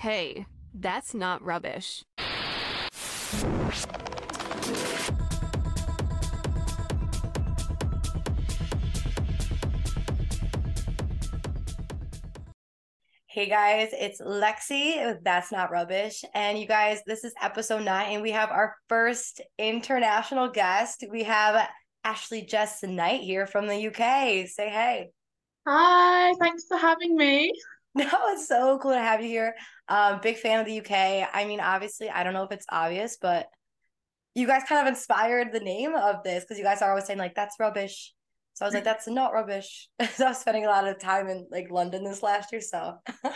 Hey, that's not rubbish. Hey guys, it's Lexi That's Not Rubbish. And you guys, this is episode nine, and we have our first international guest. We have Ashley Jess Knight here from the UK. Say hey. Hi, thanks for having me. No, it's so cool to have you here. Um, big fan of the UK. I mean, obviously, I don't know if it's obvious, but you guys kind of inspired the name of this because you guys are always saying like that's rubbish. So I was like, that's not rubbish. so I was spending a lot of time in like London this last year. So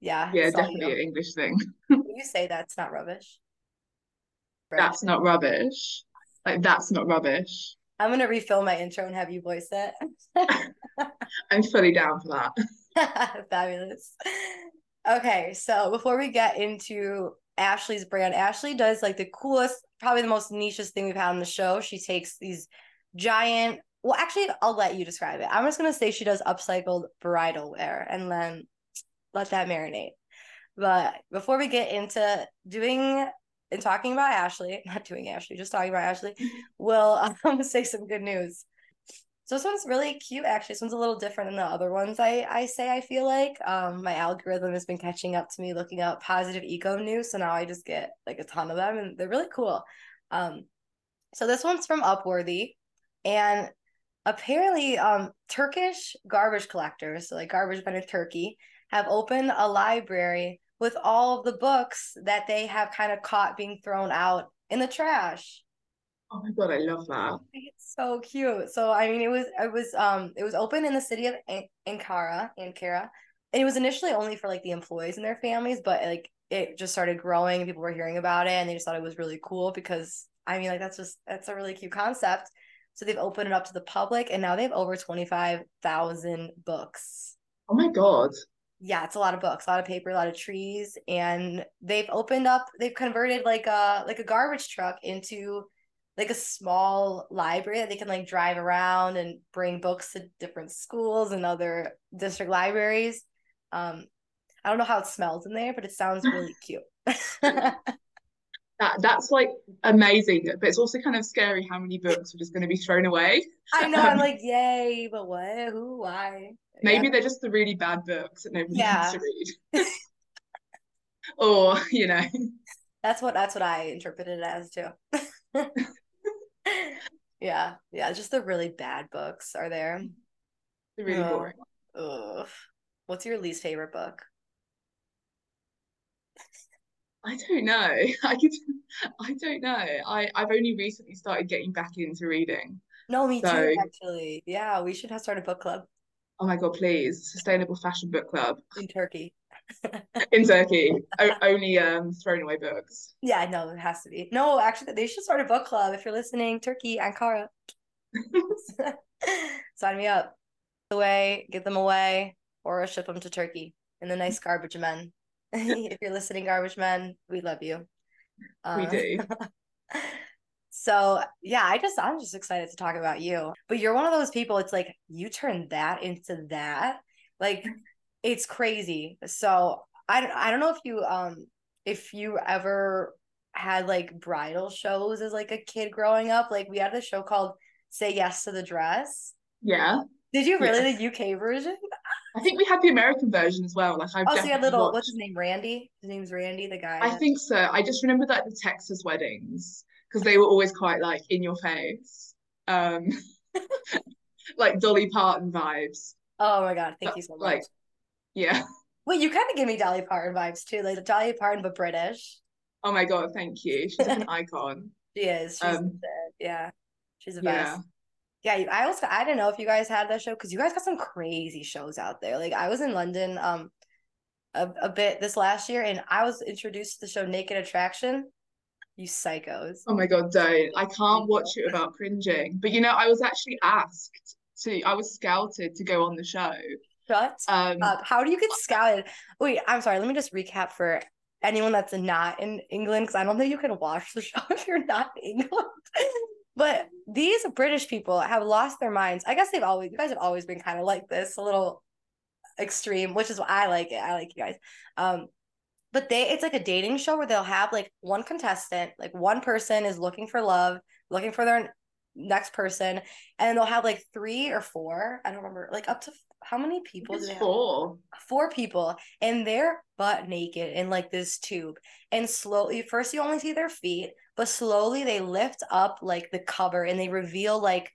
yeah. Yeah, definitely you an English thing. you say that's not rubbish. Right. That's not rubbish. Like that's not rubbish. I'm gonna refill my intro and have you voice it. I'm fully down for that. Fabulous. Okay, so before we get into Ashley's brand, Ashley does like the coolest, probably the most nichest thing we've had on the show. She takes these giant, well, actually, I'll let you describe it. I'm just gonna say she does upcycled bridal wear and then let that marinate. But before we get into doing and talking about Ashley, not doing Ashley, just talking about Ashley, we'll um, say some good news. So this one's really cute actually. This one's a little different than the other ones I I say I feel like. Um my algorithm has been catching up to me looking up positive eco news. So now I just get like a ton of them and they're really cool. Um so this one's from Upworthy and apparently um Turkish garbage collectors, so like garbage men in Turkey, have opened a library with all of the books that they have kind of caught being thrown out in the trash. Oh my god, I love that. It's so cute. So I mean, it was it was um it was open in the city of An- Ankara, Ankara, and it was initially only for like the employees and their families, but like it just started growing and people were hearing about it and they just thought it was really cool because I mean like that's just that's a really cute concept. So they've opened it up to the public and now they have over twenty five thousand books. Oh my god. Yeah, it's a lot of books, a lot of paper, a lot of trees, and they've opened up. They've converted like a like a garbage truck into like a small library that they can like drive around and bring books to different schools and other district libraries. Um, I don't know how it smells in there, but it sounds really cute. That that's like amazing, but it's also kind of scary how many books are just going to be thrown away. I know. I'm Um, like, yay, but what? Who? Why? maybe Yeah. they're just the really bad books that nobody Yeah. wants to read. Or, you know, That's what that's what I interpreted it as too. Yeah, yeah. Just the really bad books are there. they're really Oh. boring. Ugh. What's your least favorite book? I don't know. I could, I don't know. I I've only recently started getting back into reading. No, me So- too, actually. Yeah, we should have started a book club Oh my God, please. Sustainable Fashion Book Club in Turkey. in Turkey. O- only um thrown away books. Yeah, no, it has to be. No, actually, they should start a book club if you're listening. Turkey, Ankara. Sign me up. Away, get them away, or ship them to Turkey in the nice garbage men. if you're listening, garbage men, we love you. We Um, do. So yeah, I just I'm just excited to talk about you. But you're one of those people. It's like you turn that into that. Like it's crazy. So I don't I don't know if you um if you ever had like bridal shows as like a kid growing up. Like we had a show called Say Yes to the Dress. Yeah. Did you really Yes. the UK version? I think we had the American version as well. Like I've Oh, so you had little watched. what's his name? Randy. His name's Randy, the guy. I think so. I just remember like the Texas weddings because they were always quite like in your face. Um like Dolly Parton vibes. Oh my god, thank you so much. Like yeah. Wait, you kind of give me Dolly Parton vibes too, like Dolly Parton but British. Oh my God, thank you. She's an icon. She is. She's Um, yeah, she's the yeah. best. Yeah, you- I also I don't know if you guys had that show because you guys got some crazy shows out there. Like I was in London um a, a bit this last year and I was introduced to the show Naked Attraction. You psychos. Oh my God, don't. I can't watch it without cringing. But you know, I was actually asked to, I was scouted to go on the show. Shut Um, up. How do you get scouted? Wait, I'm sorry. Let me just recap for anyone that's not in England because I don't think you can watch the show if you're not in England. But these British people have lost their minds. I guess they've always, you guys have always been kind of like this, a little extreme, which is why I like it. I like you guys. Um, but they it's like a dating show where they'll have like one contestant, like one person is looking for love, looking for their next person, and they'll have like three or four, I don't remember, like up to how many people It's four. Four people, and they're butt naked in like this tube, and slowly, first you only see their feet, but slowly they lift up like the cover and they reveal like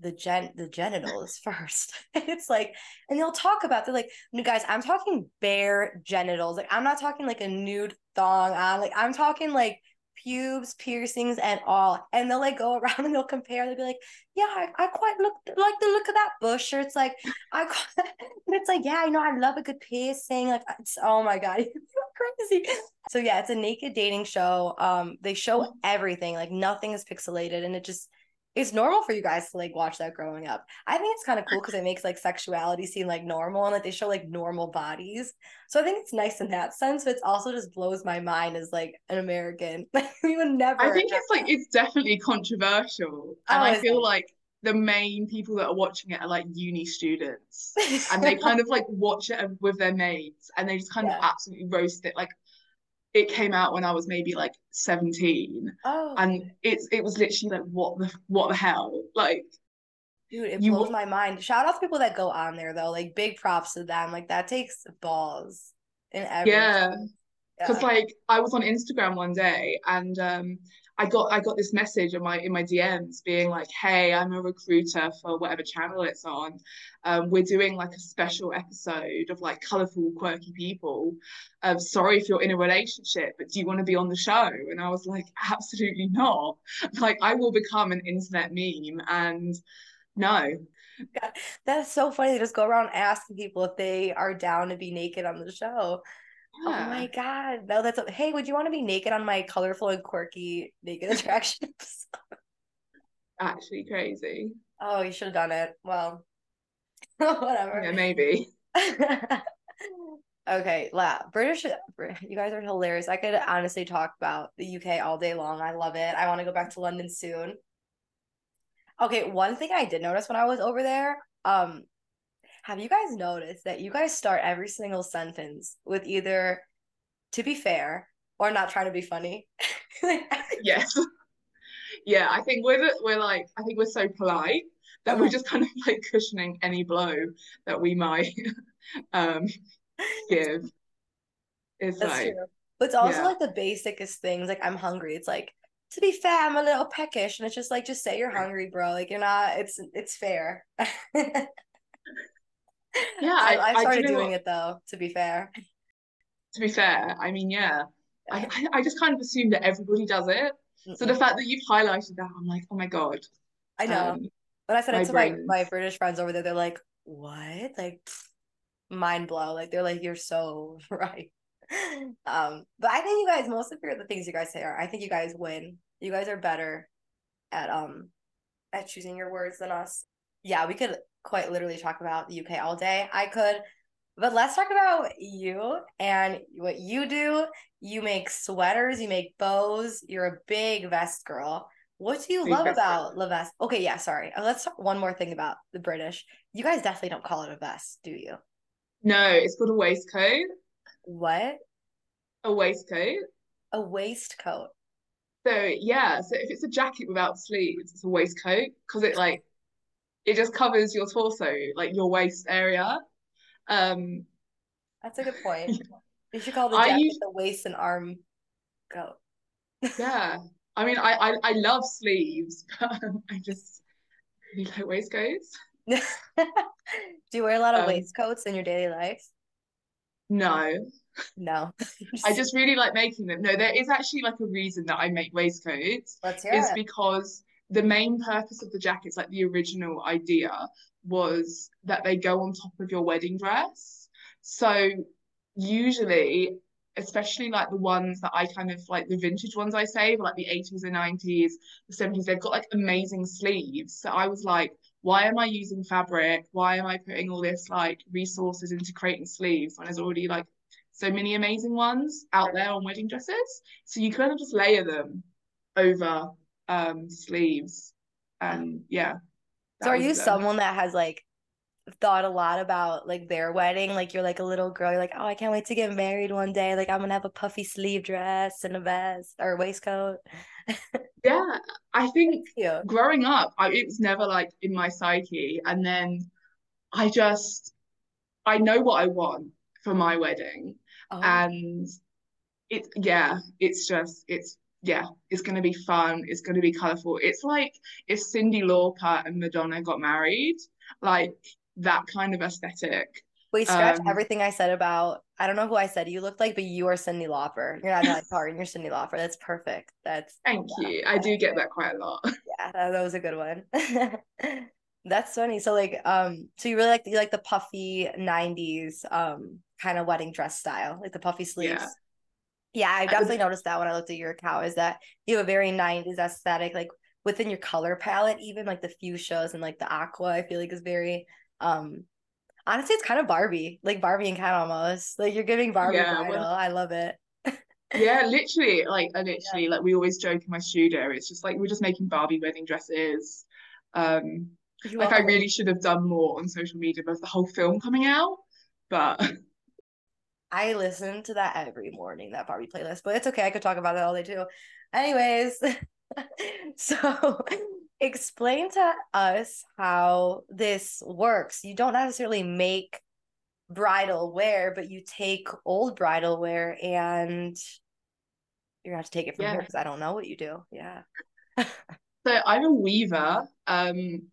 the gen the genitals first. And it's like, and they'll talk about they're like, no guys, I'm talking bare genitals. Like I'm not talking like a nude thong on. Like I'm talking like pubes, piercings, and all. And they'll like go around and they'll compare. They'll be like, yeah, I, I quite look like the look of that bush. Or it's like, I quite, it's like, yeah, you know, I love a good piercing. Like it's oh my god, it's crazy. So yeah, it's a naked dating show. Um, they show everything, like nothing is pixelated, and it just it's normal for you guys to like watch that growing up. I think it's kind of cool because it makes like sexuality seem like normal and like they show like normal bodies. So I think it's nice in that sense, but it's also just blows my mind as like an American. Like we would never I think it's like it's definitely controversial, and Oh, I feel it? like the main people that are watching it are like uni students, and they kind of like watch it with their mates, and they just kind Yeah. of absolutely roast it. Like it came out when I was maybe like 17, oh and it's it was literally like what the what the hell? Like dude, it you blows my mind. Shout out to people that go on there though. Like big props to them. Like that takes balls in every yeah, because Yeah. like I was on Instagram one day and um I got I got this message in my in my DMs being like, "Hey, I'm a recruiter for whatever channel it's on. Um, we're doing like a special episode of like colorful, quirky people. Um, sorry if you're in a relationship, but do you want to be on the show?" And I was like, "Absolutely not. Like, I will become an internet meme, and no, That's so funny. They just go around asking people if they are down to be naked on the show. Oh my God. No, that's hey, would you want to be naked on my colorful and quirky naked attraction episode? actually crazy. Oh, you should have done it. Well, whatever. Yeah, maybe. Okay, la British, you guys are hilarious. I could honestly talk about the UK all day long. I love it. I want to go back to London soon. Okay, one thing I did notice when I was over there, um, have you guys noticed that you guys start every single sentence with either to be fair or not trying to be funny? Yes. Yeah, I think we're we're like I think we're so polite that we're just kind of like cushioning any blow that we might um give. It's That's like true. But it's also yeah. like the basicest things. Like I'm hungry. It's like to be fair, I'm a little peckish, and it's just like just say you're hungry, bro. Like you're not. It's it's fair. Yeah, I, I, I started do doing what- it though. To be fair, to be fair, I mean, yeah. I, I I just kind of assume that everybody does it. So the fact that you've highlighted that, I'm like, oh my God. I know. Um, when I said it to my my is- British friends over there, they're like, "What?" Like mind blow. Like they're like, "You're so right." Um, but I think you guys, most of your the things you guys say are, I think you guys win. You guys are better at um at choosing your words than us. Yeah, we could quite literally talk about the UK all day. I could, but let's talk about you and what you do. You make sweaters, you make bows, you're a big vest girl. What do you Big love about girl. La Veste? Okay, yeah, sorry. Uh, Let's talk one more thing about the British. You guys definitely don't call it a vest, do you? no, it's called a waistcoat. What? A waistcoat. A waistcoat. So yeah, so if it's a jacket without sleeves, it's a waistcoat because it like it just covers your torso, like your waist area. Um, That's a good point. You should call the jacket use the waist and arm coat. yeah. I mean, I I, I love sleeves, but I just really like waistcoats. Do you wear a lot of Um, waistcoats in your daily life? No, No. I just really like making them. No, there is actually like a reason that I make waistcoats. let's hear is it. because the main purpose of the jackets, like the original idea, was that they go on top of your wedding dress. So usually, especially like the ones that I kind of like the vintage ones I save, like the 80s and 90s, the 70s, they've got like amazing sleeves. So I was like, why am I using fabric? Why am I putting all this like resources into creating sleeves when there's already like so many amazing ones out there on wedding dresses? So you kind of just layer them over um sleeves and yeah So are you someone that has like thought a lot about like their wedding. Like you're like a little girl. You're like, oh, I can't wait to get married one day. Like I'm gonna have a puffy sleeve dress and a vest or a waistcoat. yeah, I think growing up, I, it was never like in my psyche, and then I just I know what I want for my wedding, Oh, and it's yeah, it's just it's yeah, it's gonna be fun. It's gonna be colorful. It's like if Cyndi Lauper and Madonna got married, like that kind of aesthetic. We scratch um, everything I said about. I don't know who I said you looked like, but you are Cyndi Lauper. You're not Natalie Parton. You're Cyndi Lauper. That's perfect. That's Thank yeah, you. I do get that quite a lot. yeah. That, that was a good one. That's funny. So like, um, so you really like you like the puffy '90s um kind of wedding dress style, like the puffy sleeves. Yeah. Yeah, I I- definitely noticed that when I looked at your account is that you have a very 90s aesthetic, like within your color palette, even like the fuchsias and like the aqua, I feel like is very um honestly it's kind of Barbie, like Barbie and Ken almost. Like you're giving Barbie Yeah, well- I love it. Yeah, literally, like I literally, like we always joke in my studio. It's just like we're just making Barbie wedding dresses. Um, You like I really should have done more on social media with the whole film coming out, but I listen to that every morning, that Barbie playlist, but it's okay. I could talk about that all day too. Anyways, so explain to us how this works. You don't necessarily make bridal wear, but you take old bridal wear and you're gonna have to take it from here because I don't know what you do. Yeah. So I'm a weaver. Um,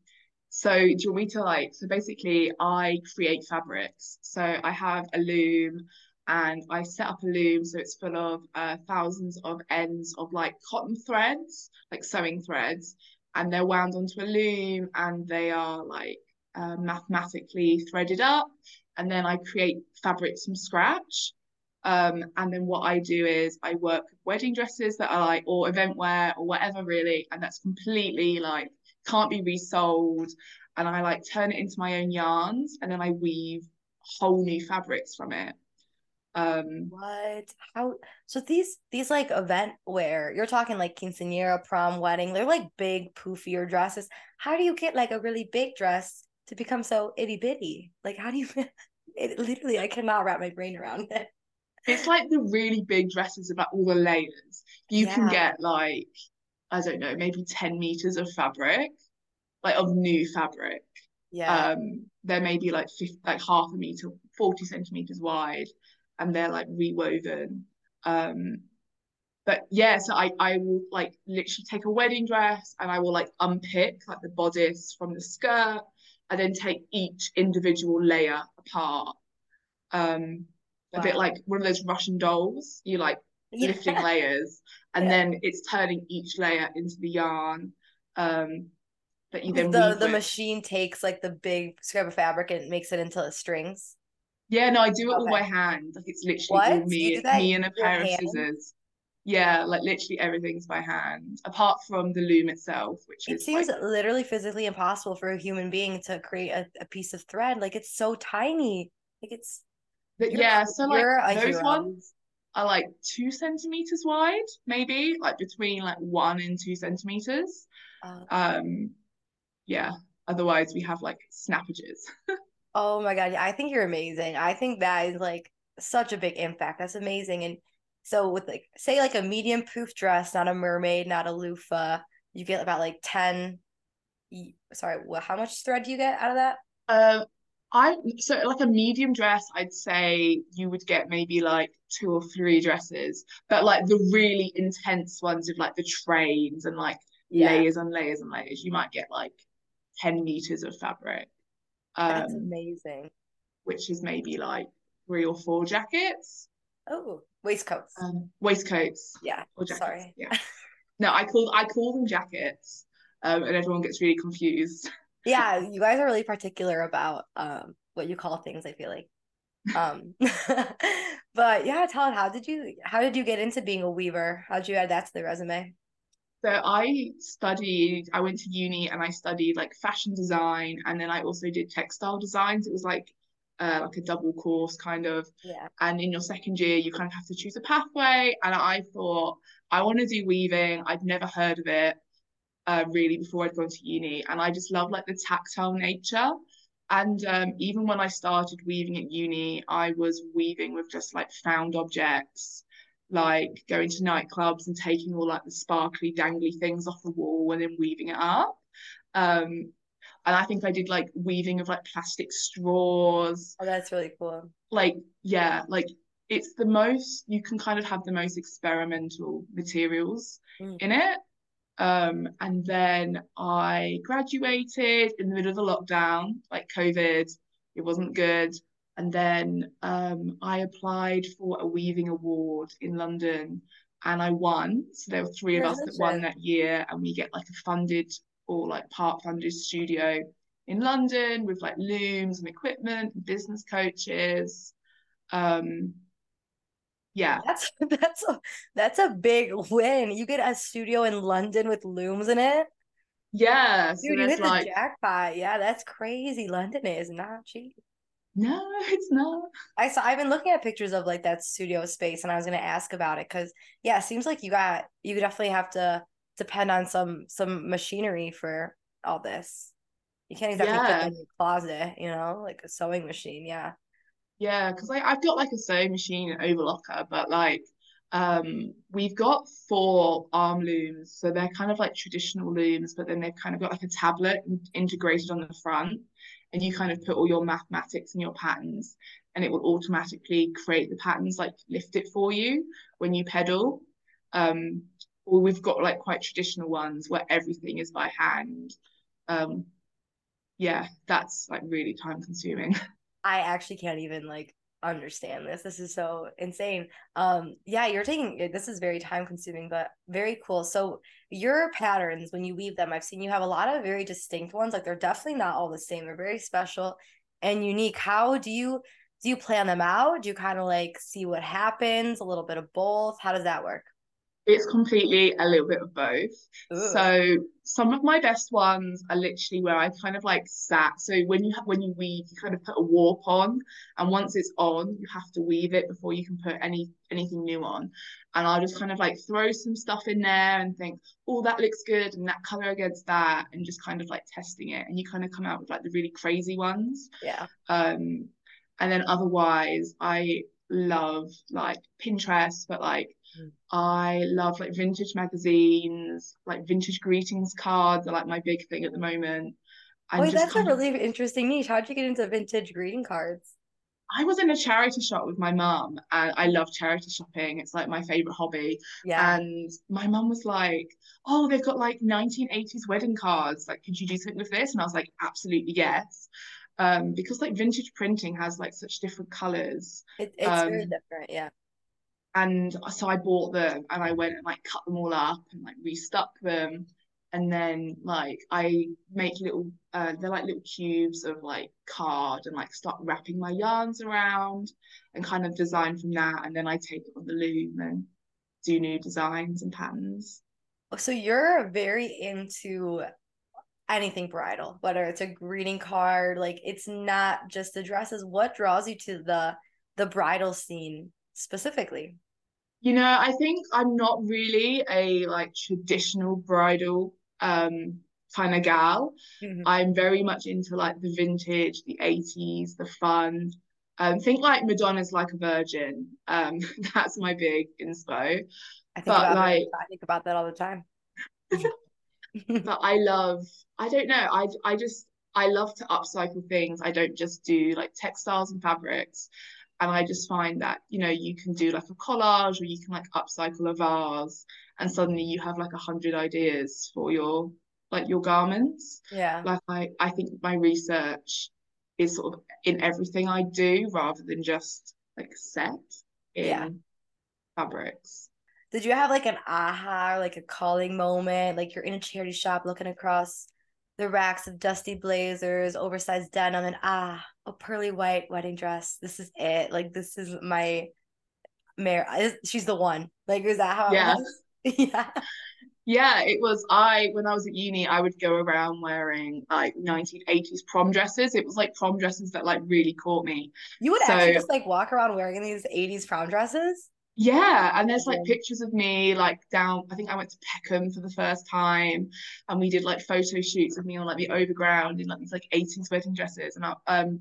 so do you want me to like, so basically I create fabrics. So I have a loom and I set up a loom so it's full of uh, thousands of ends of like cotton threads, like sewing threads, and they're wound onto a loom and they are like uh, mathematically threaded up. And then I create fabrics from scratch. Um, and then what I do is I work wedding dresses that are like, or event wear or whatever really, and that's completely like can't be resold. And I like turn it into my own yarns and then I weave whole new fabrics from it. Um, What? How? So these these like event wear, you're talking like quinceañera, prom, wedding, they're like big poofier dresses. How do you get like a really big dress to become so itty bitty? Like how do you it literally I cannot wrap my brain around it. it's like the really big dresses about all the layers. You can get like, I don't know, maybe 10 meters of fabric, like of new fabric. Yeah. um they're maybe like 50, like half a meter 40 centimeters wide and they're like rewoven um but yeah so I I will like literally take a wedding dress and I will like unpick like the bodice from the skirt and then take each individual layer apart um a bit like one of those Russian dolls you like Yeah. lifting layers and Yeah. then it's turning each layer into the yarn um that you then the the with. machine takes like the big scrap of fabric and makes it into strings. Yeah, no, I do it all by hand. Like it's literally What? Me, me and a pair of hand? scissors. Yeah, like literally everything's by hand, apart from the loom itself, which It seems like, literally physically impossible for a human being to create a, a piece of thread. Like it's so tiny. Like it's but yeah, so like those hero. ones are like two centimeters wide, maybe like between like one and two centimeters. uh, Um, yeah. Otherwise, we have like snappages. Oh my God. yeah, I think you're amazing. I think that is like such a big impact. That's amazing. And so with like say like a medium poof dress, not a mermaid, not a loofah, you get about like 10 sorry, what how much thread do you get out of that? Um, I so like a medium dress, I'd say you would get maybe like two or three dresses, but like the really intense ones with like the trains and like Yeah. layers and layers and layers, you might get like 10 meters of fabric, That's um, amazing. which is maybe like three or four jackets, Oh, waistcoats. um, waistcoats yeah. or jackets. Sorry. Yeah. No, I call I call them jackets, um, and everyone gets really confused. Yeah, you guys are really particular about um what you call things, I feel like. Um but yeah, tell it how did you how did you get into being a weaver? How did you add that to the resume? So I studied, I went to uni and I studied like fashion design and then I also did textile designs. It was like uh, like a double course kind of. Yeah. And in your second year, you kind of have to choose a pathway. And I thought I want to do weaving. I'd never heard of it uh, really before I'd gone to uni. And I just love like the tactile nature and um, even when I started weaving at uni, I was weaving with just like found objects, like going to nightclubs and taking all like the sparkly, dangly things off the wall and then weaving it up. Um, and I think I did like weaving of like plastic straws. Oh, that's really cool. Like, yeah, like it's the most you can kind of have the most experimental materials mm. in it. Um, and then I graduated in the middle of the lockdown, like COVID. It wasn't good. And then um, I applied for a weaving award in London and I won. So there were three of us that won that year, and we get like a funded or like part funded studio in London with like looms and equipment, and business coaches. Um, yeah, that's that's a that's a big win. You get a studio in London with looms in it. Yeah, dude, so you hit like... the jackpot. Yeah, that's crazy. London is not cheap. No, it's not. I saw. I've been looking at pictures of like that studio space, and I was gonna ask about it because yeah, it seems like you got you definitely have to depend on some some machinery for all this. You can't exactly yeah. put in your closet, you know, like a sewing machine. Yeah. Yeah, because like I've got like a sewing machine and overlocker, but like um we've got four arm looms, so they're kind of like traditional looms, but then they've kind of got like a tablet integrated on the front, and you kind of put all your mathematics and your patterns, and it will automatically create the patterns, like lift it for you when you pedal. Um, or we've got like quite traditional ones where everything is by hand. Um, yeah, that's like really time consuming. I actually can't even like understand this. This is so insane. Um yeah, you're taking this is very time consuming but very cool. So your patterns when you weave them, I've seen you have a lot of very distinct ones. Like they're definitely not all the same. They're very special and unique. How do you do you plan them out? Do you kind of like see what happens, a little bit of both? How does that work? It's completely a little bit of both. Ooh. So some of my best ones are literally where I kind of like sat. So when you when you weave, you kind of put a warp on, and once it's on, you have to weave it before you can put any anything new on. And I'll just kind of like throw some stuff in there and think, oh, that looks good, and that color against that, and just kind of like testing it. And you kind of come out with like the really crazy ones. Yeah. Um, and then otherwise, I love like Pinterest, but like. I love like vintage magazines, like vintage greetings cards are like my big thing at the moment. And Wait, that's a really of... interesting niche. How'd you get into vintage greeting cards? I was in a charity shop with my mum and I love charity shopping. It's like my favorite hobby. Yeah. And my mum was like, Oh, they've got like 1980s wedding cards. Like, could you do something with this? And I was like, Absolutely, yes. Um, because like vintage printing has like such different colors. It, it's um, very different, yeah and so I bought them and I went and like cut them all up and like restuck them and then like I make little uh they're like little cubes of like card and like start wrapping my yarns around and kind of design from that and then I take it on the loom and do new designs and patterns. So you're very into anything bridal, whether it's a greeting card, like it's not just the dresses. What draws you to the the bridal scene specifically? You know, I think I'm not really a like traditional bridal um kind of gal. Mm-hmm. I'm very much into like the vintage, the 80s, the fun. Um, think like Madonna's like a virgin. Um, that's my big inspo. I think but like I think about that all the time. but I love I don't know, I I just I love to upcycle things. I don't just do like textiles and fabrics. And I just find that, you know, you can do like a collage or you can like upcycle a vase and suddenly you have like a hundred ideas for your like your garments. Yeah. Like I, I think my research is sort of in everything I do rather than just like set in yeah. fabrics. Did you have like an aha, or like a calling moment? Like you're in a charity shop looking across the racks of dusty blazers, oversized denim, and ah, a pearly white wedding dress. This is it. Like this is my Mary. She's the one. Like is that how? Yeah. yeah. Yeah, it was. I when I was at uni, I would go around wearing like 1980s prom dresses. It was like prom dresses that like really caught me. You would so, actually just like walk around wearing these 80s prom dresses. Yeah, and there's like pictures of me like down. I think I went to Peckham for the first time, and we did like photo shoots of me on like the overground in like these like 80s wedding dresses and I, um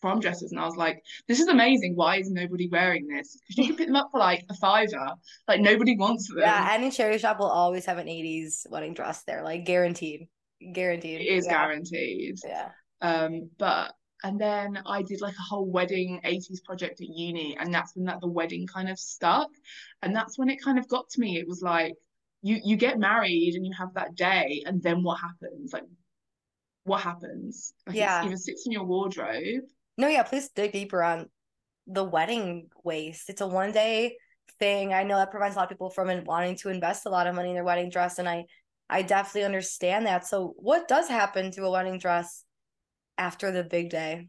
prom dresses, and I was like, this is amazing. Why is nobody wearing this? Because you can pick them up for like a fiver. Like nobody wants them. Yeah, any charity shop will always have an 80s wedding dress there, like guaranteed. Guaranteed. It is yeah. guaranteed. Yeah. Um, but and then I did like a whole wedding 80s project at uni, and that's when that the wedding kind of stuck. And that's when it kind of got to me. It was like you you get married and you have that day, and then what happens? Like what happens? Like Yeah. either sits in your wardrobe. No, yeah, please dig deeper on the wedding waste. It's a one day thing. I know that prevents a lot of people from wanting to invest a lot of money in their wedding dress, and I I definitely understand that. So, what does happen to a wedding dress after the big day?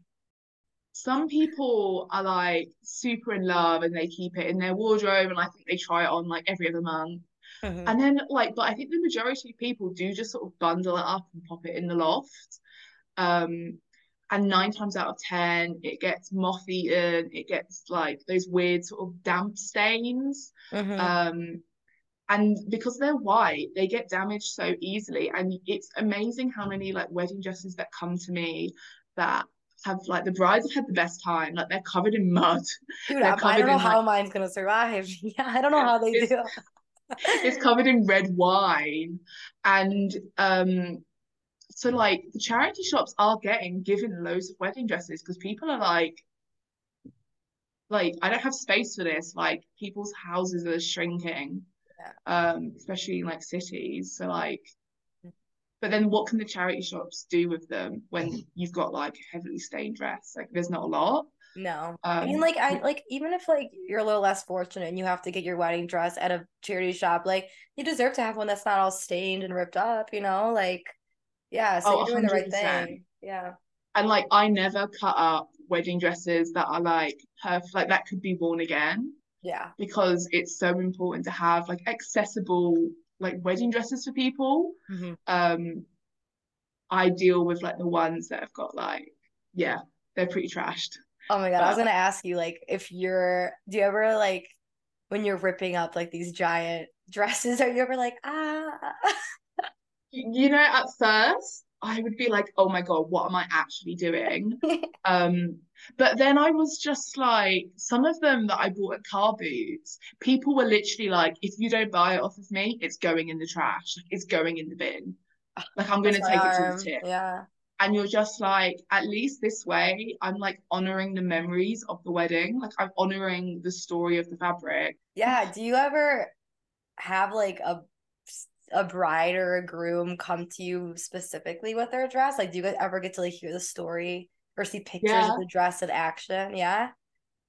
Some people are like super in love and they keep it in their wardrobe, and I think they try it on like every other month. Mhm. And then like, but I think the majority of people do just sort of bundle it up and pop it in the loft. Um, and nine times out of ten, it gets moth eaten. It gets like those weird sort of damp stains. Mhm. Um, and because they're white, they get damaged so easily. And it's amazing how many like wedding dresses that come to me that have like the brides have had the best time. Like they're covered in mud. Dude, they're I, I don't know in, how like- mine's gonna survive. Yeah, I don't know how they It's- do. it's covered in red wine and um so like the charity shops are getting given loads of wedding dresses because people are like like I don't have space for this like people's houses are shrinking um especially in like cities so like but then what can the charity shops do with them when you've got like a heavily stained dress like there's not a lot No. I mean, um like I like even if like you're a little less fortunate and you have to get your wedding dress at a charity shop, like you deserve to have one that's not all stained and ripped up, you know? Like, yeah, so Oh, you're doing the right thing. Yeah. And like I never cut up wedding dresses that are like perfect, like that could be worn again Yeah. because it's so important to have like accessible like wedding dresses for people. Mhm. Um, I deal with like the ones that have got like, yeah, they're pretty trashed. Oh my God, I was gonna ask you like if you're do you ever like when you're ripping up like these giant dresses, are you ever like, ah You know, at first I would be like, oh my God, what am I actually doing? Um, but then I was just like, some of them that I bought at car boots, people were literally like, if you don't buy it off of me, it's going in the trash. Like, it's going in the bin. Like I'm gonna take it to the um, tip. Yeah. And you're just like, at least this way, I'm like honoring the memories of the wedding. Like I'm honoring the story of the fabric. Yeah. Do you ever have like a a bride or a groom come to you specifically with their dress? Like, do you guys ever get to like hear the story or see pictures Yeah. of the dress in action? Yeah.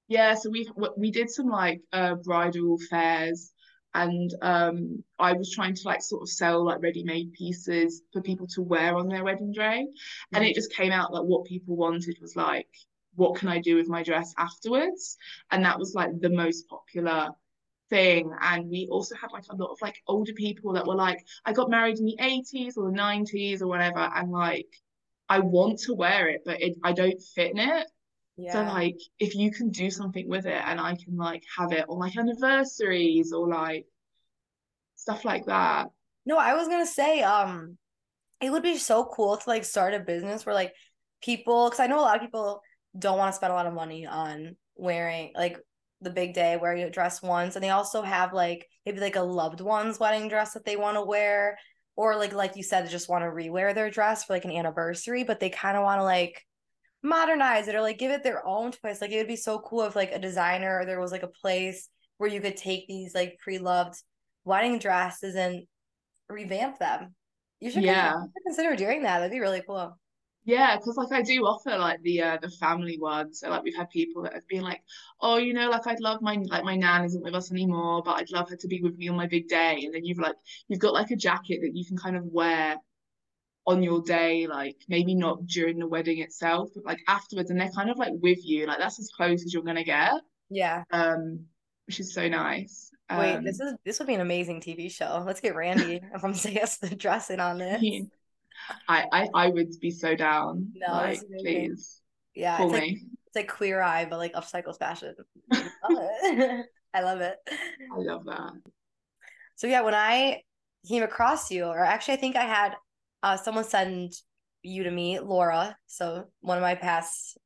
Yeah, so we we did some like uh bridal fairs and um I was trying to like sort of sell like ready-made pieces for people to wear on their wedding day and Mhm. it just came out that what people wanted was like what can I do with my dress afterwards and that was like the most popular thing and we also had like a lot of like older people that were like I got married in the 80s or the 90s or whatever and like I want to wear it but it I don't fit in it. So like if you can do something with it and I can like have it on like anniversaries or like stuff like that. No, I was gonna say, um, it would be so cool to like start a business where like people, because I know a lot of people don't want to spend a lot of money on wearing like the big day wearing a dress once, and they also have like maybe like a loved one's wedding dress that they want to wear, or like like you said, just want to rewear their dress for like an anniversary, but they kind of want to like modernize it or like give it their own twist. Like it would be so cool if like a designer or there was like a place where you could take these like pre-loved wedding dresses and revamp them. You should Yeah. consider, you should consider doing that. That'd be really cool. Yeah, because like I do offer like the uh the family one. So like we've had people that have been like, oh, you know, like I'd love my like my nan isn't with us anymore, but I'd love her to be with me on my big day. And then you've like you've got like a jacket that you can kind of wear on your day, like maybe not during the wedding itself, but like afterwards, and they're kind of like with you. Like that's as close as you're gonna get. Yeah. Um, which is so nice. Wait, Um, this is this would be an amazing TV show. Let's get Randy from CS the dressing on this. I, I I would be so down. No, like, please Yeah, it's like it's like queer eye, but like upcycled fashion. I I love it. I love that. So yeah, when I came across you, or actually I think I had uh someone send you to me, Laura. So one of my past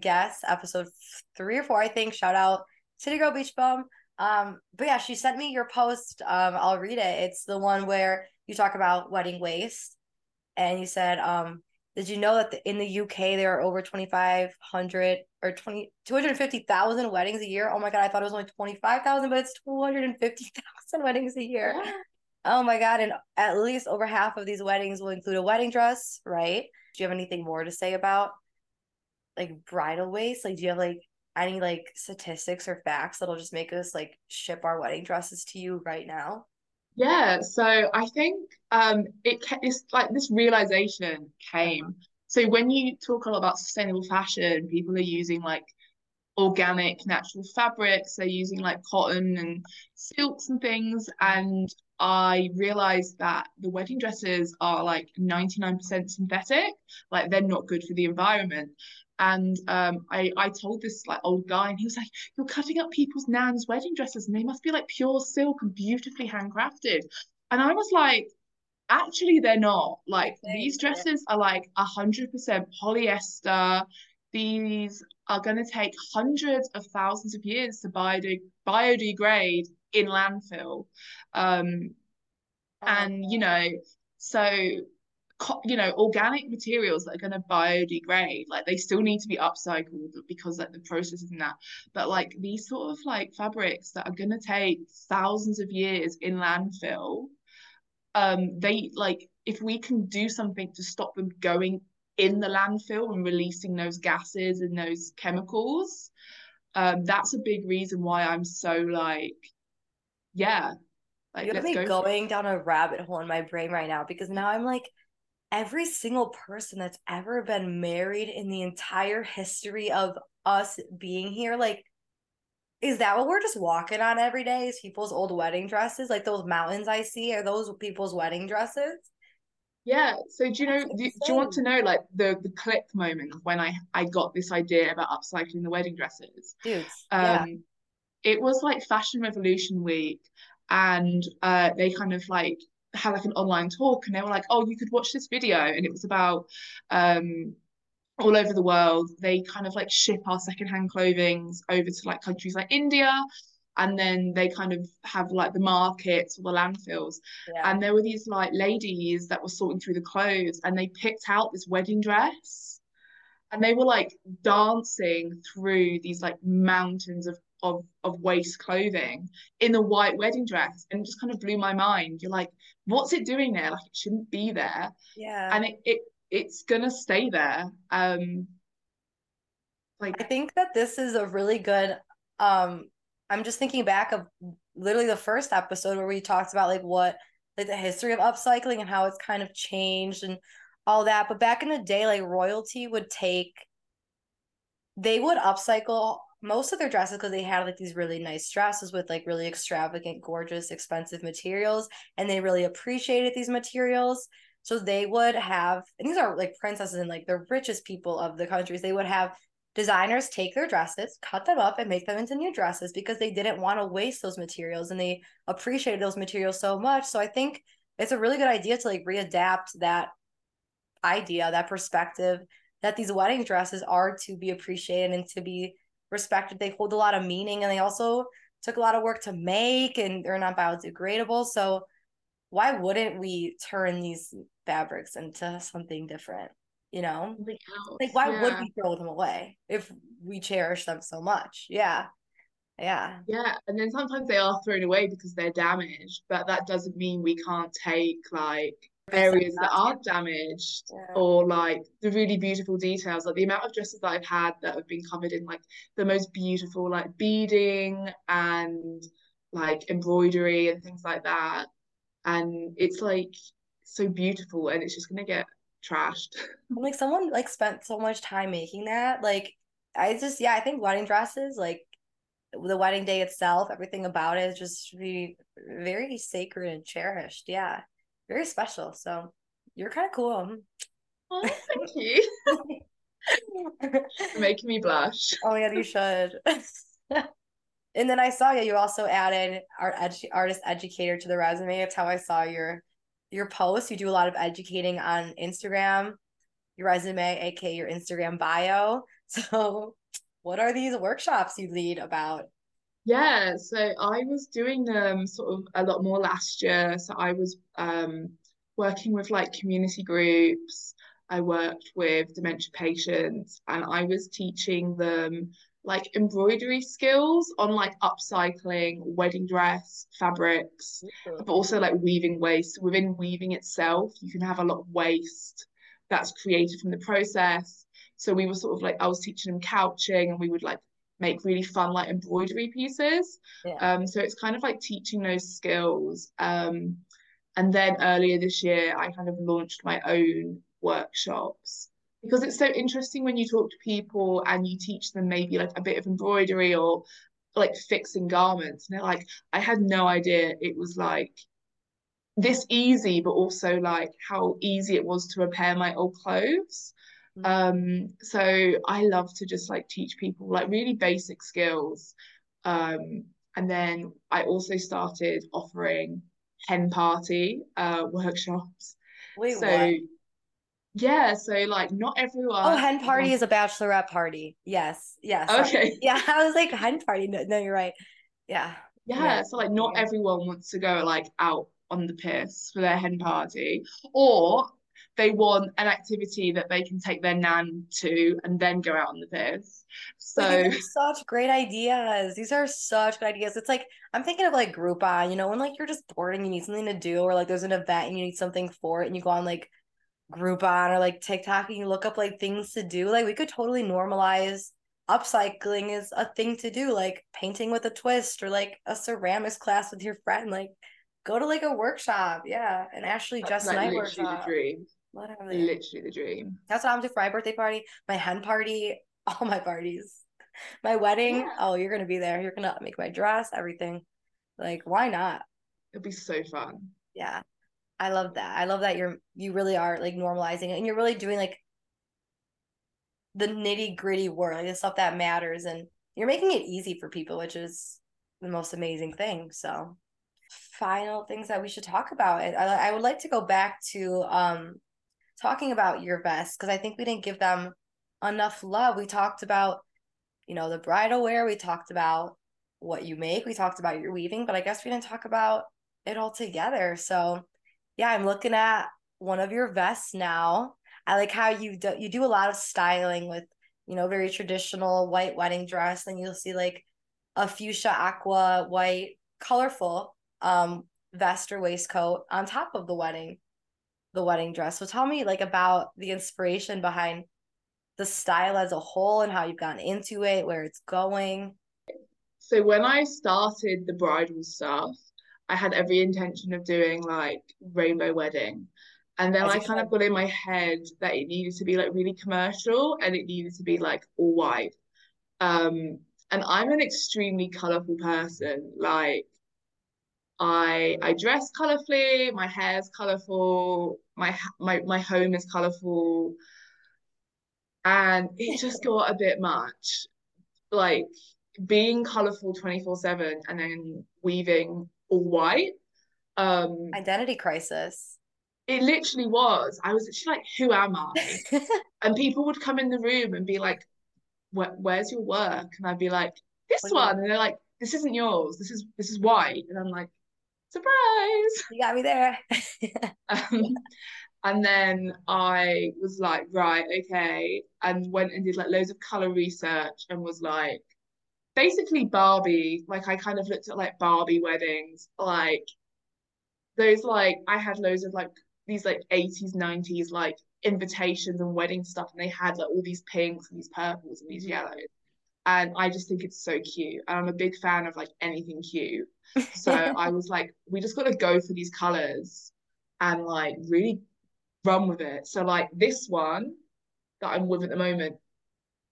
guests, episode three or four, I think. Shout out City Girl Beach Bum. Um, but yeah, she sent me your post. Um, I'll read it. It's the one where you talk about wedding waste, and you said, um, did you know that the, in the UK there are over 2,500 or 20, 250,000 weddings a year? Oh my God, I thought it was only 25,000, but it's 250,000 weddings a year. Yeah. Oh my God. And at least over half of these weddings will include a wedding dress, right? Do you have anything more to say about like bridal waste? Like, do you have like any like statistics or facts that'll just make us like ship our wedding dresses to you right now? Yeah, so I think um it it's like this realization came. So when you talk a lot about sustainable fashion, people are using like organic natural fabrics, they're using like cotton and silks and things. And I realized that the wedding dresses are like 99% synthetic, like they're not good for the environment. And um, I, I told this like old guy, and he was like, "You're cutting up people's nan's wedding dresses, and they must be like pure silk and beautifully handcrafted." And I was like, "Actually, they're not. Like these dresses are like a hundred percent polyester. These are going to take hundreds of thousands of years to biode- biodegrade in landfill. Um, oh. And, you know, so, you know, organic materials that are going to biodegrade, like they still need to be upcycled because like the process is that. But like these sort of like fabrics that are going to take thousands of years in landfill, um, they like, if we can do something to stop them going in the landfill and releasing those gases and those chemicals, um, that's a big reason why I'm so like yeah. Like, You're me go going down a rabbit hole in my brain right now because now I'm like, every single person that's ever been married in the entire history of us being here, like, is that what we're just walking on every day? Is people's old wedding dresses? Like those mountains I see, are those people's wedding dresses? Yeah. So do you know? Do, do, you want to know like the the click moment of when I I got this idea about upcycling the wedding dresses? Dude. Um, yeah it was like Fashion Revolution week, and uh, they kind of like had like an online talk, and they were like, "Oh, you could watch this video," and it was about um, all over the world. They kind of like ship our secondhand clothing over to like countries like India, and then they kind of have like the markets or the landfills. Yeah. And there were these like ladies that were sorting through the clothes, and they picked out this wedding dress and they were like dancing through these like mountains of of of waste clothing in a white wedding dress and just kind of blew my mind. You're like what's it doing there? Like it shouldn't be there. Yeah. And it, it it's gonna stay there um like i think that this is a really good um i'm just thinking back of literally the first episode where we talked about like what like the history of upcycling and how it's kind of changed and all that. But back in the day like royalty would take they would upcycle most of their dresses because they had like these really nice dresses with like really extravagant, gorgeous, expensive materials, and they really appreciated these materials. So they would have, and these are like princesses and like the richest people of the countries. They would have designers take their dresses, cut them up, and make them into new dresses because they didn't want to waste those materials and they appreciated those materials so much. So I think it's a really good idea to like readapt that idea, that perspective that these wedding dresses are to be appreciated and to be respected. They hold a lot of meaning and they also took a lot of work to make and they're not biodegradable. So why wouldn't we turn these fabrics into something different? You know? Like why yeah. would we throw them away if we cherish them so much? Yeah. Yeah. Yeah. And then sometimes they are thrown away because they're damaged, but that doesn't mean we can't take like areas that aren't damaged yeah. or like the really beautiful details like the amount of dresses that I've had that have been covered in like the most beautiful like beading and like embroidery and things like that. And it's like so beautiful and it's just gonna get trashed. Like someone like spent so much time making that like I just yeah I think wedding dresses like the wedding day itself everything about it is just really very sacred and cherished yeah very special. So you're kind of cool. Oh, thank you. making me blush. Oh yeah, you should. And then I saw you. You also added art edu- artist educator to the resume. That's how I saw your your post. You do a lot of educating on Instagram, your resume, aka your Instagram bio. So, what are these workshops you lead about? Yeah, so I was doing them sort of a lot more last year. So I was um, working with like community groups. I worked with dementia patients, and I was teaching them like embroidery skills on like upcycling wedding dress fabrics, but also like weaving waste. Within weaving itself, you can have a lot of waste that's created from the process. So we were sort of like I was teaching them couching, and we would like make really fun like embroidery pieces. Yeah. Um, so it's kind of like teaching those skills. Um, and then earlier this year, I kind of launched my own workshops because it's so interesting when you talk to people and you teach them maybe like a bit of embroidery or like fixing garments. And they're like, I had no idea it was like this easy, but also like how easy it was to repair my old clothes. Mm. Um, so I love to just like teach people like really basic skills. Um, and then I also started offering hen party uh workshops. Wait, so what? yeah, so like not everyone Oh, hen party is a bachelorette party. Yes, yes. okay. Yeah, I was like hen party. No, no, you're right. Yeah. Yeah, Yeah. so like not everyone wants to go like out on the piss for their hen party, or they want an activity that they can take their nan to and then go out on the piss. So such great ideas. These are such good ideas. It's like I'm thinking of like Groupon, you know, when like you're just bored and you need something to do, or like there's an event and you need something for it, and you go on like Groupon or like TikTok and you look up like things to do. Like we could totally normalize upcycling is a thing to do, like painting with a twist or like a ceramics class with your friend. Like go to like a workshop, yeah, And Ashley that's Just like Night literally the workshop. dream. Literally. Literally the dream. That's what I'm doing for my birthday party, my hen party, all my parties, my wedding. Yeah. Oh, you're gonna be there. You're gonna make my dress, everything. Like, why not? It'd be so fun. Yeah, I love that. I love that you're you really are like normalizing it, and you're really doing like the nitty gritty work, like the stuff that matters, and you're making it easy for people, which is the most amazing thing. So, final things that we should talk about. I I would like to go back to um talking about your vest because I think we didn't give them enough love. We talked about, you know, the bridal wear, we talked about what you make, we talked about your weaving, but I guess we didn't talk about it all together. So, yeah, I'm looking at one of your vests now. I like how you do you do a lot of styling with, you know, very traditional white wedding dress, and you'll see like a fuchsia aqua white colorful um vest or waistcoat on top of the wedding the wedding dress. So tell me like about the inspiration behind the style as a whole and how you've gotten into it, where it's going. So when I started the bridal stuff, I had every intention of doing like rainbow wedding. And then As I kind of got in my head that it needed to be like really commercial and it needed to be like all white. Um, and I'm an extremely colorful person. Like I I dress colorfully, my hair's colorful, my my my home is colorful, and it just got a bit much. Like being colorful 24/7 and then weaving all white. Um, Identity crisis. it literally was. I was literally like, who am I? And people would come in the room and be like, where's your work? And I'd be like, this What do you- one. And they're like, this isn't yours. This is this is white. And I'm like, surprise. you got me there. Um, and then I was like, right, okay, and went and did like loads of color research and was like, basically Barbie. Like I kind of looked at like Barbie weddings, like those like I had loads of like these like 80s, 90s like invitations and wedding stuff, and they had like all these pinks and these purples and these yellows. And I just think it's so cute. And I'm a big fan of like anything cute. So I was like, we just got to go for these colors and like really run with it. So like this one that I'm with at the moment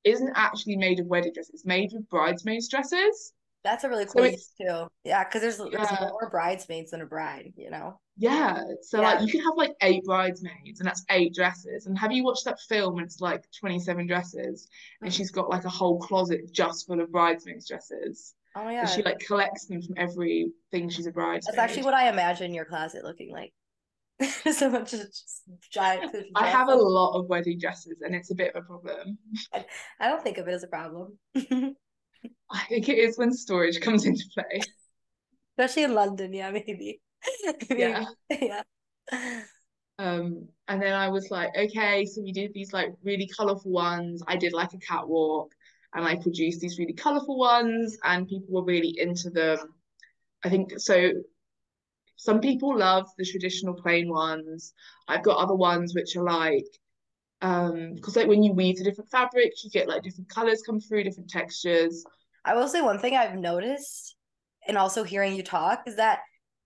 isn't actually made of wedding dresses. It's made with bridesmaids dresses. That's a really So cool use too. Yeah, because there's there's more bridesmaids than a bride, you know. Yeah. So Yeah. like you can have like eight bridesmaids and that's eight dresses. And have you watched that film? It's like 27 dresses and Mhm. she's got like a whole closet just full of bridesmaids dresses. Oh my And she like collects them from every thing she's a bridesmaid. That's actually what I imagine your closet looking like. so much just giant I have a lot of wedding dresses and it's a bit of a problem. I don't think of it as a problem. I think it is when storage comes into play. Especially in London, yeah, maybe. Maybe. Yeah. Yeah. Um, and then I was like, okay, so we did these like really colorful ones. I did like a catwalk and I produced these really colorful ones, and people were really into them. I think so. Some people love the traditional plain ones. I've got other ones which are like, um, because like when you weave the different fabrics, you get like different colors come through, different textures. I will say one thing I've noticed, and also hearing you talk, is that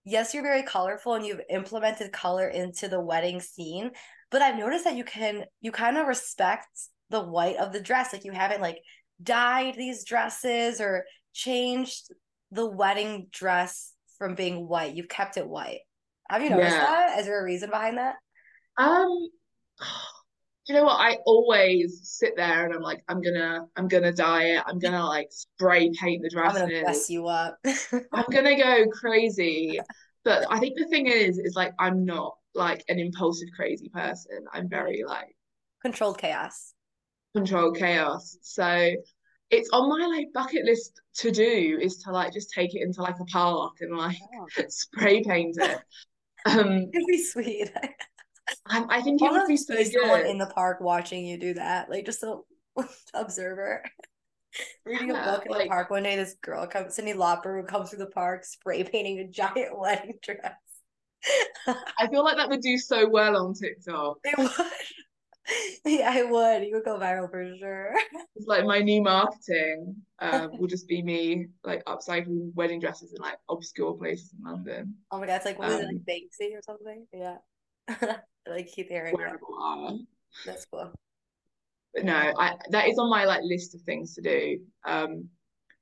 yes, you're very colorful and you've implemented color into the wedding scene, but I've noticed that you can you kind of respect the white of the dress. Like you haven't like dyed these dresses or changed the wedding dress from being white. You've kept it white. Have you noticed Yeah. that? Is there a reason behind that? Um, you know what? I always sit there and I'm like, I'm gonna, I'm gonna dye it. I'm gonna like spray paint the I'm gonna dresses. mess you up. I'm gonna go crazy. But I think the thing is, is like I'm not like an impulsive crazy person. I'm very like Controlled chaos. controlled chaos. So it's on my like bucket list to do is to like just take it into like a park and like Oh, spray paint it. Um, it'd be sweet. I, I think it would be so good. in the park watching you do that, like just a observer. Reading a book in the park one day, this girl comes, Cyndi Lauper, who comes through the park spray painting a giant wedding dress. I feel like that would do so well on TikTok. It would. Yeah, it would. You would go viral for sure. It's like my new marketing um, will just be me like upcycling wedding dresses in like obscure places in London, Oh my god, it's like what is it, Um, like Banksy or something? Yeah. Like keep hearing that. wherever are. That's cool. But no, I that is on my like list of things to do. Um,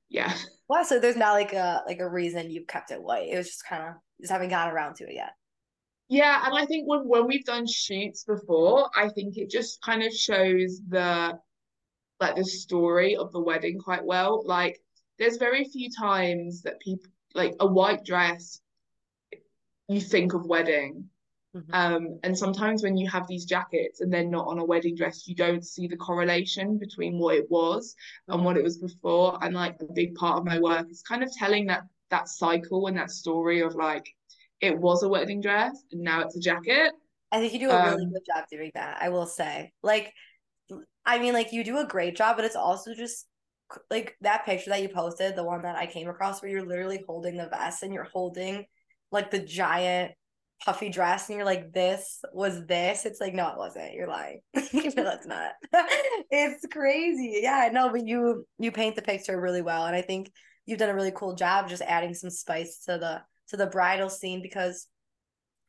yeah. Wow, so there's not like a like a reason you've kept it white. It was just kind of just haven't gotten around to it yet. Yeah, and I think when when we've done shoots before, I think it just kind of shows the like the story of the wedding quite well. Like there's very few times that people like a white dress you think of wedding. Mhm. Um, and sometimes when you have these jackets and they're not on a wedding dress, you don't see the correlation between what it was and what it was before. And like a big part of my work is kind of telling that that cycle and that story of like it was a wedding dress and now it's a jacket. I think you do a really Um, good job doing that. I will say. Like, I mean, like you do a great job, but it's also just like that picture that you posted, the one that I came across, where you're literally holding the vest and you're holding like the giant puffy dress, and you're like, "This was this." It's like, no, it wasn't. You're lying. no, that's not. it's crazy. Yeah, no, but you you paint the picture really well, and I think you've done a really cool job just adding some spice to the to the bridal scene because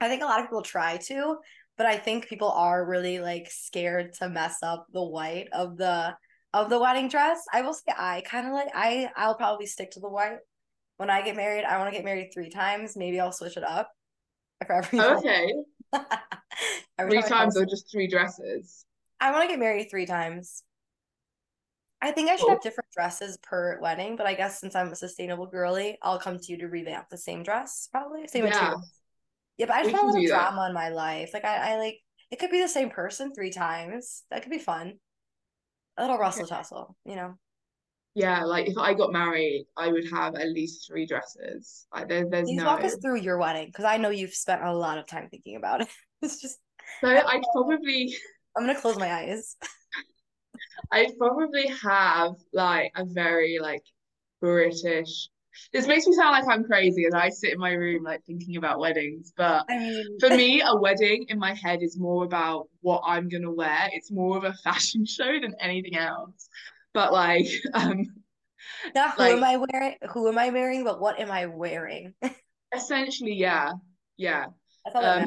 I think a lot of people try to, but I think people are really like scared to mess up the white of the of the wedding dress. I will say I kind of like I I'll probably stick to the white. When I get married, I want to get married three times. Maybe I'll switch it up. For every oh, Okay. every Three time times or just three dresses. I want to get married three times. I think I should Cool. have different dresses per wedding, but I guess since I'm a sustainable girly, I'll come to you to revamp the same dress, probably same Yeah. material. Yeah, but I We just want a little do that. drama in my life. Like I, I like it could be the same person three times. That could be fun. A little rustle tussle, you know. Yeah, like if I got married, I would have at least three dresses. Like there, there's Please no. walk us through your wedding because I know you've spent a lot of time thinking about it. It's just So I'd probably I'm gonna close my eyes. I'd probably have like a very like British. This makes me sound like I'm crazy and I sit in my room like thinking about weddings, but I mean, for me, a wedding in my head is more about what I'm gonna wear. It's more of a fashion show than anything else. But like, um, not who like- am I wearing? Who am I wearing? But what am I wearing? essentially, yeah, yeah. Um,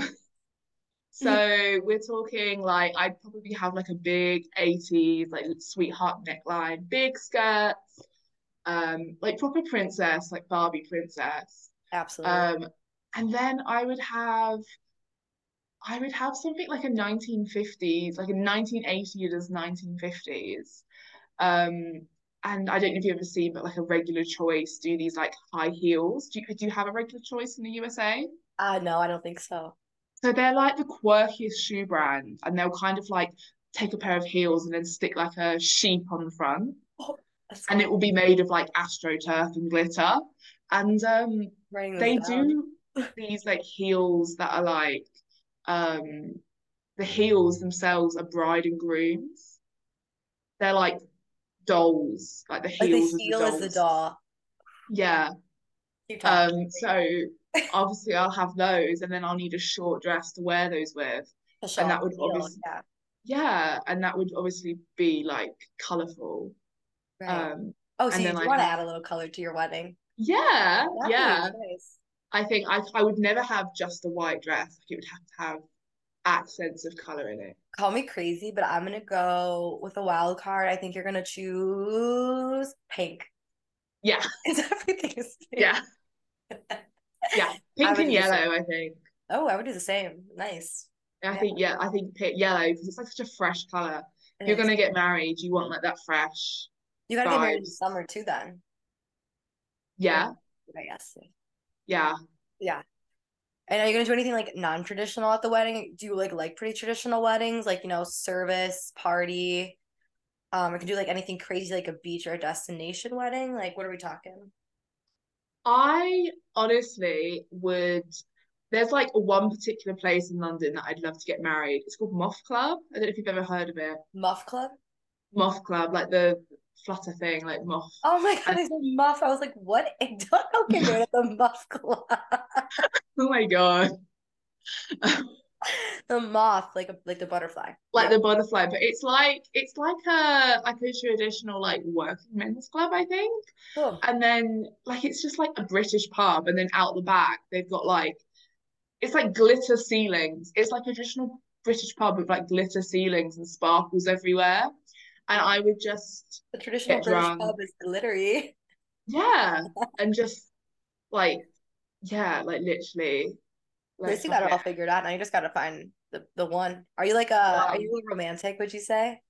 so we're talking like I'd probably have like a big 80s like sweetheart neckline, big skirts, um, like proper princess, like Barbie princess. Absolutely. Um, and then I would have I would have something like a 1950s, like a 1980s 1950s. Um, and I don't know if you've ever seen, but like Irregular Choice do these like high heels. Do you do you have Irregular Choice in the USA? Uh no, I don't think so. So they're like the quirkiest shoe brand, and they'll kind of like take a pair of heels and then stick like a sheep on the front, Oh, and it will be made of like astroturf and glitter. And um, they down. do these like heels that are like um, the heels themselves are bride and grooms. They're like dolls, like the Like the heels of heel the is the doll. Yeah. Um, so obviously I'll have those, and then I'll need a short dress to wear those with. And that would heel, obviously- yeah. Yeah, and that would obviously be like colourful. Right. Um, oh, so and you want to add a little color to your wedding? yeah, That yeah. nice. I think I I would never have just a white dress. Like it would have to have accents of colour in it. Call me crazy, but I'm gonna go with a wild card. I think you're gonna choose pink. Yeah, Because everything is pink. yeah, yeah. Pink and do the same. yellow, I think. Oh, I would do the same. Nice. I Yeah. think yeah, I think pink, yellow because it's like such a fresh colour. It you're is. gonna get married, you want like that fresh. You gotta get married in summer too, then. Yeah, I guess. yeah. Yeah. And are you gonna do anything like non-traditional at the wedding? Do you like like pretty traditional weddings, like you know, service, party? Um, or can do like anything crazy, like a beach or a destination wedding. Like, what are we talking? I honestly would. There's like one particular place in London that I'd love to get married. It's called Moth Club. I don't know if you've ever heard of it. Moth club? Moth Club, like the flutter thing, like moth. Oh my god, there's a muff. I was like, what? I don't know get married at the muff club. Oh my God. the moth, like a like the butterfly. Like Yeah. the butterfly, but it's like it's like a like a traditional like working men's club, I think. Cool. And then like it's just like a British pub, and then out the back they've got like it's like glitter ceilings. It's like a traditional British pub with like glitter ceilings and sparkles everywhere. And I would just The traditional British pub is glittery. yeah, and just like yeah, like literally At least you got it all figured out. Now you just gotta find the, the one. Are you like a are Um, you romantic, would you say?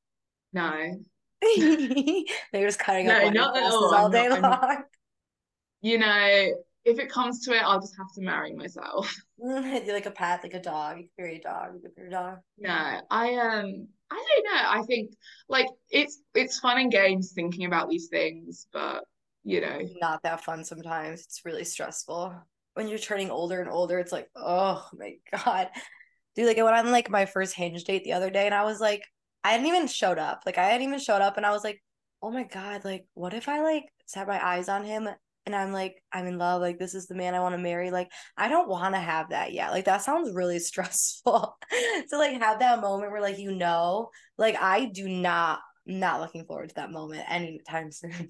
No. They're just cutting up No, wedding not at all. all I'm day not- I'm- long. You know, if it comes to it, I'll just have to marry myself. You're like a pet, like a dog. You marry a dog. You a dog. No, I um I don't know. I think like it's it's fun and games thinking about these things, but you know, Not that fun sometimes. It's really stressful. When you're turning older and older, it's like, oh my God. Dude, like I went on like my first hinge date the other day and I was like, I hadn't even showed up. Like I hadn't even showed up and I was like, oh my God, like what if I like set my eyes on him and I'm like, I'm in love, like this is the man I want to marry. Like I don't want to have that yet. Like that sounds really stressful. to like have that moment where like you know, like I do not not looking forward to that moment anytime soon.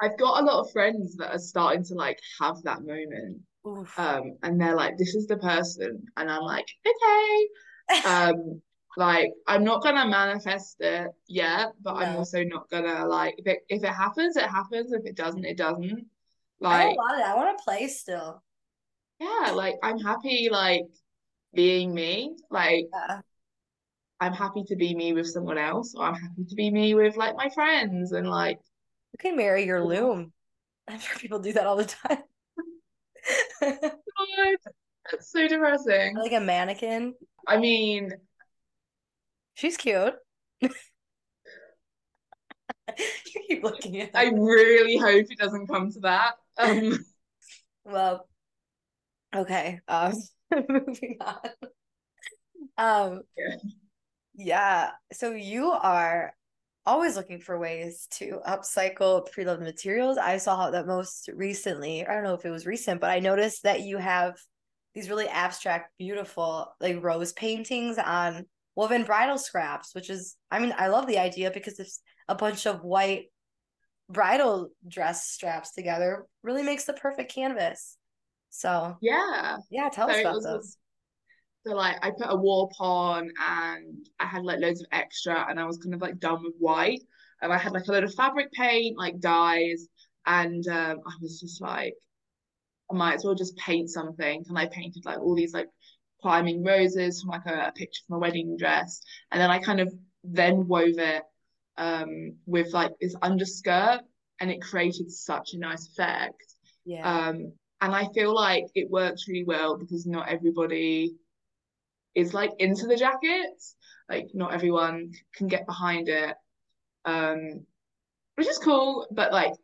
I've got a lot of friends that are starting to like have that moment. Oof. Um, and they're like, this is the person, and I'm like, okay. Um, like I'm not gonna manifest it yet, but I'm also not gonna like if it if it happens, it happens. If it doesn't, it doesn't. I Like don't want it. I want to play still. yeah, like I'm happy like being me. Like Yeah. I'm happy to be me with someone else, or I'm happy to be me with like my friends and like You can marry your loom. I'm sure people do that all the time. God, that's so depressing. like a mannequin. I mean, She's cute. you keep looking at I really hope it doesn't come to that. Um, Well, okay. Um, moving on. Um, Yeah. yeah. So you are always looking for ways to upcycle pre-loved materials. I saw that most recently. I don't know if it was recent, but I noticed that you have these really abstract, beautiful, like rose paintings on woven bridal scraps, which is, I mean, I love the idea because it's a bunch of white bridal dress straps together really makes the perfect canvas. So yeah. yeah, tell So us about those. So like I put a warp on and I had like loads of extra and I was kind of like done with white. And I had like a load of fabric paint, like dyes, and um, I was just like, I might as well just paint something. And I painted like all these like climbing roses from like a, a picture from a wedding dress. And then I kind of then wove it um with like this underskirt and it created such a nice effect. Yeah. Um and I feel like it works really well because not everybody is like into the jackets. Like not everyone can get behind it. Um which is cool, but like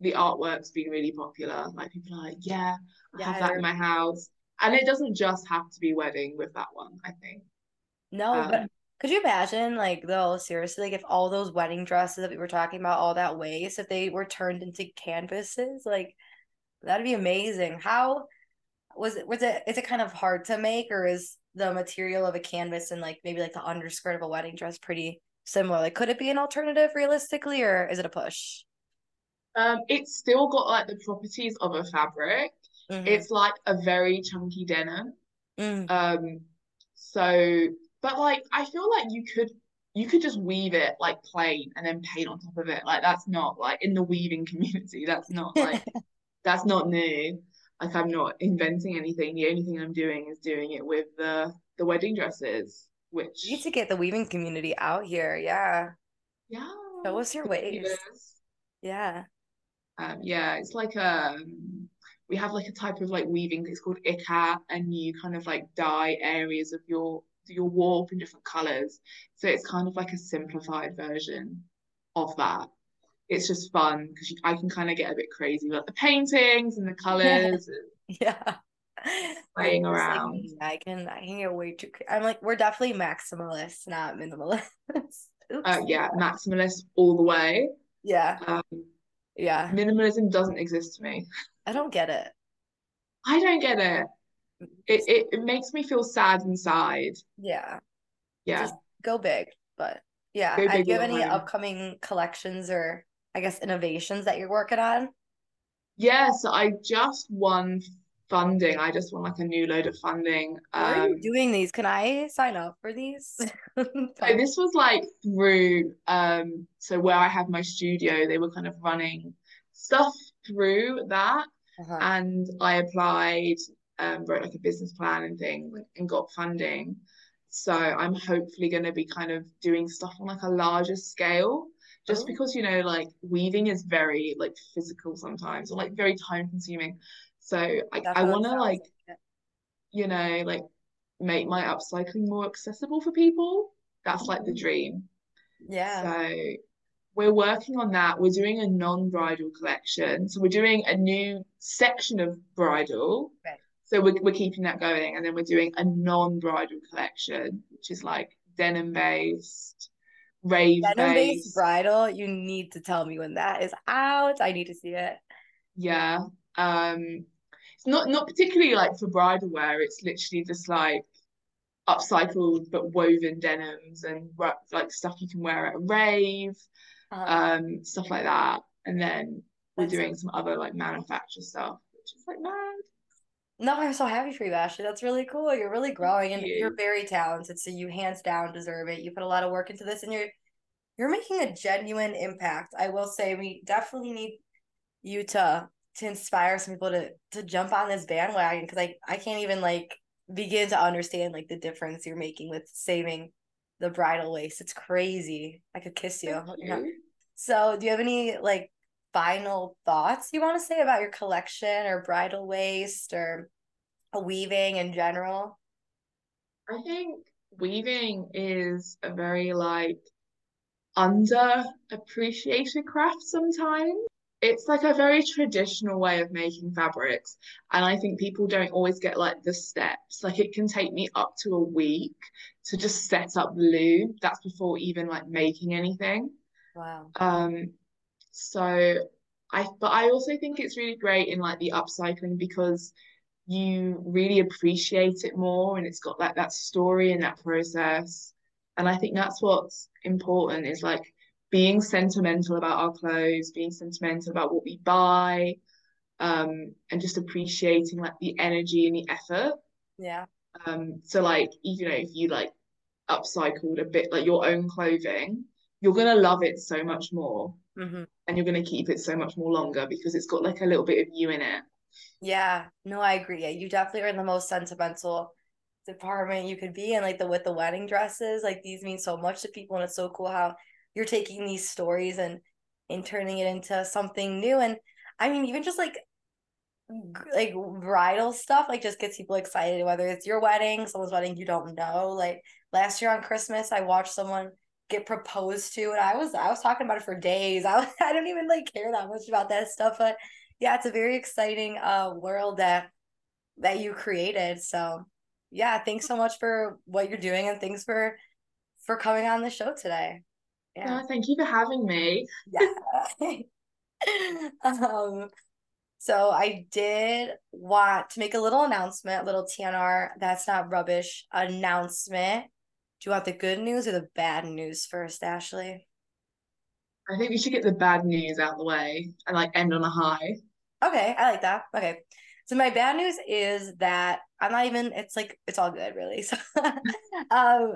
the artwork's been really popular. Like people are like, yeah, I Yeah, have that in my house. And it doesn't just have to be wedding with that one, I think. No, but Um, could you imagine, like, though, seriously, like, if all those wedding dresses that we were talking about, all that waste, if they were turned into canvases, like, that'd be amazing. How was it? Was it? Is it kind of hard to make, or is the material of a canvas and like maybe like the underskirt of a wedding dress pretty similar? Like, could it be an alternative realistically, or is it a push? um, it's still got like the properties of a fabric. Mhm. It's like a very chunky denim. Mm. Um, so, but like I feel like you could you could just weave it like plain and then paint on top of it. Like that's not like in the weaving community, that's not like that's not new. Like I'm not inventing anything. The only thing I'm doing is doing it with the the wedding dresses, which You need to get the weaving community out here. Yeah. yeah. Show us your ways. Yeah. Um, yeah, it's like um we have like a type of like weaving, it's called ikat, and you kind of like dye areas of your your warp in different colors. So it's kind of like a simplified version of that. It's just fun because I can kind of get a bit crazy with the paintings and the colors. Yeah. Playing just like around. I can I can get way too I'm like we're definitely maximalists, not minimalists. Oops. Uh, yeah, maximalist all the way. Yeah. Um, Yeah. minimalism doesn't exist to me. I don't get it. I don't get it. It it, it makes me feel sad inside. Yeah. Yeah. Just go big. But yeah. Go Do you have any home. upcoming collections or I guess innovations that you're working on? Yeah, so I just won funding. I just won like a new load of funding. Where are you Um, doing these? Can I sign up for these? so this was like through um so where I have my studio, they were kind of running stuff through that Uh-huh. and I applied, um, wrote like a business plan and thing and got funding. So I'm hopefully going to be kind of doing stuff on like a larger scale, just Oh. because you know like weaving is very like physical sometimes or like very time consuming. So I I want to like it. you know like make my upcycling more accessible for people. That's like the Mhm. dream. Yeah. So we're working on that. We're doing a non-bridal collection. So we're doing a new section of bridal. Right. So we're, we're keeping that going. And then we're doing a non-bridal collection, which is like denim based, rave Denim based based. bridal, you need to tell me when that is out. I need to see it. Yeah. Um, it's not not particularly like for bridal wear. It's literally just like upcycled but woven denims and like stuff you can wear at a rave. Uh, um, stuff like that. And then we're That's doing some other like manufacture stuff, which is like mad. no, I'm so happy for you, Ashley. That's really cool. You're really growing and you. you're very talented. So you hands down deserve it. You put a lot of work into this and you're you're making a genuine impact. I will say we definitely need you to to inspire some people to to jump on this bandwagon because I I can't even like begin to understand like the difference you're making with saving the bridal waste. It's crazy. I could kiss you. You. So, do you have any like final thoughts you want to say about your collection or bridal waste or weaving in general? I think weaving is a very like underappreciated craft sometimes. It's like a very traditional way of making fabrics, and I think people don't always get like the steps. Like it can take me up to a week to just set up loom. That's before even like making anything. Wow. Um, so I, but I also think it's really great in like the upcycling because you really appreciate it more and it's got like that story and that process. And I think that's what's important is like being sentimental about our clothes, being sentimental about what we buy, um, and just appreciating like the energy and the effort. Yeah. Um, so like you know, if you like upcycled a bit like your own clothing, you're gonna love it so much more hmm and you're gonna keep it so much more longer because it's got like a little bit of you in it. Yeah. No, I agree. Yeah, you definitely are in the most sentimental department you could be in, like the with the wedding dresses. Like these mean so much to people, and it's so cool how you're taking these stories and and turning it into something new. And I mean, even just like like bridal stuff like just gets people excited whether it's your wedding someone's wedding you don't know like last year on christmas i watched someone get proposed to and i was i was talking about it for days. I, I don't even like care that much about that stuff but yeah it's a very exciting uh world that that you created. So yeah thanks so much for what you're doing and thanks for for coming on the show today. Yeah. Oh, thank you for having me. Yeah. Um so I did want to make a little announcement, a little TNR. That's not rubbish announcement. Do you want the good news or the bad news first, Ashley? I think we should get the bad news out of the way and like end on a high. Okay, I like that. Okay. So my bad news is that I'm not even it's like it's all good really. So um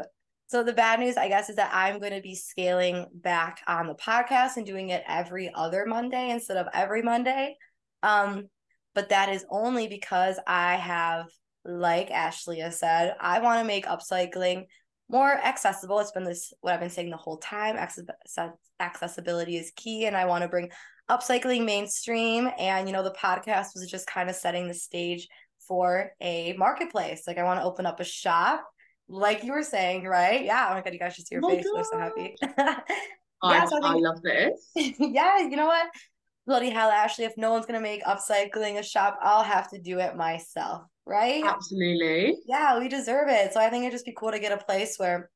so the bad news I guess is that I'm going to be scaling back on the podcast and doing it every other Monday instead of every Monday. Um, but that is only because I have, like Ashley has said, I want to make upcycling more accessible. It's been this what I've been saying the whole time. Access- accessibility is key, and I want to bring upcycling mainstream. And you know, the podcast was just kind of setting the stage for a marketplace. Like I want to open up a shop, like you were saying, right? Yeah. Oh my god, you guys should see your oh face. I'm so happy. yeah, I, so I, think, I love this. yeah, you know what? Bloody hell, Ashley, if no one's gonna make upcycling a shop, I'll have to do it myself, right? Absolutely. Yeah, we deserve it. So I think it'd just be cool to get a place where,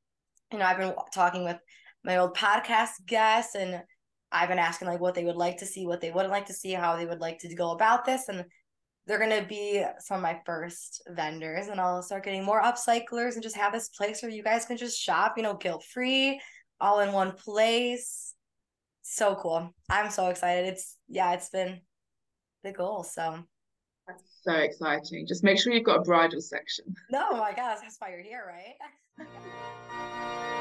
you know, I've been talking with my old podcast guests and I've been asking like what they would like to see, what they wouldn't like to see, how they would like to go about this. And they're gonna be some of my first vendors and I'll start getting more upcyclers and just have this place where you guys can just shop, you know, guilt free, all in one place so cool. I'm so excited. It's yeah, it's been the goal. So that's so exciting. Just make sure you've got a bridal section. No, my gosh, that's why you're here, right?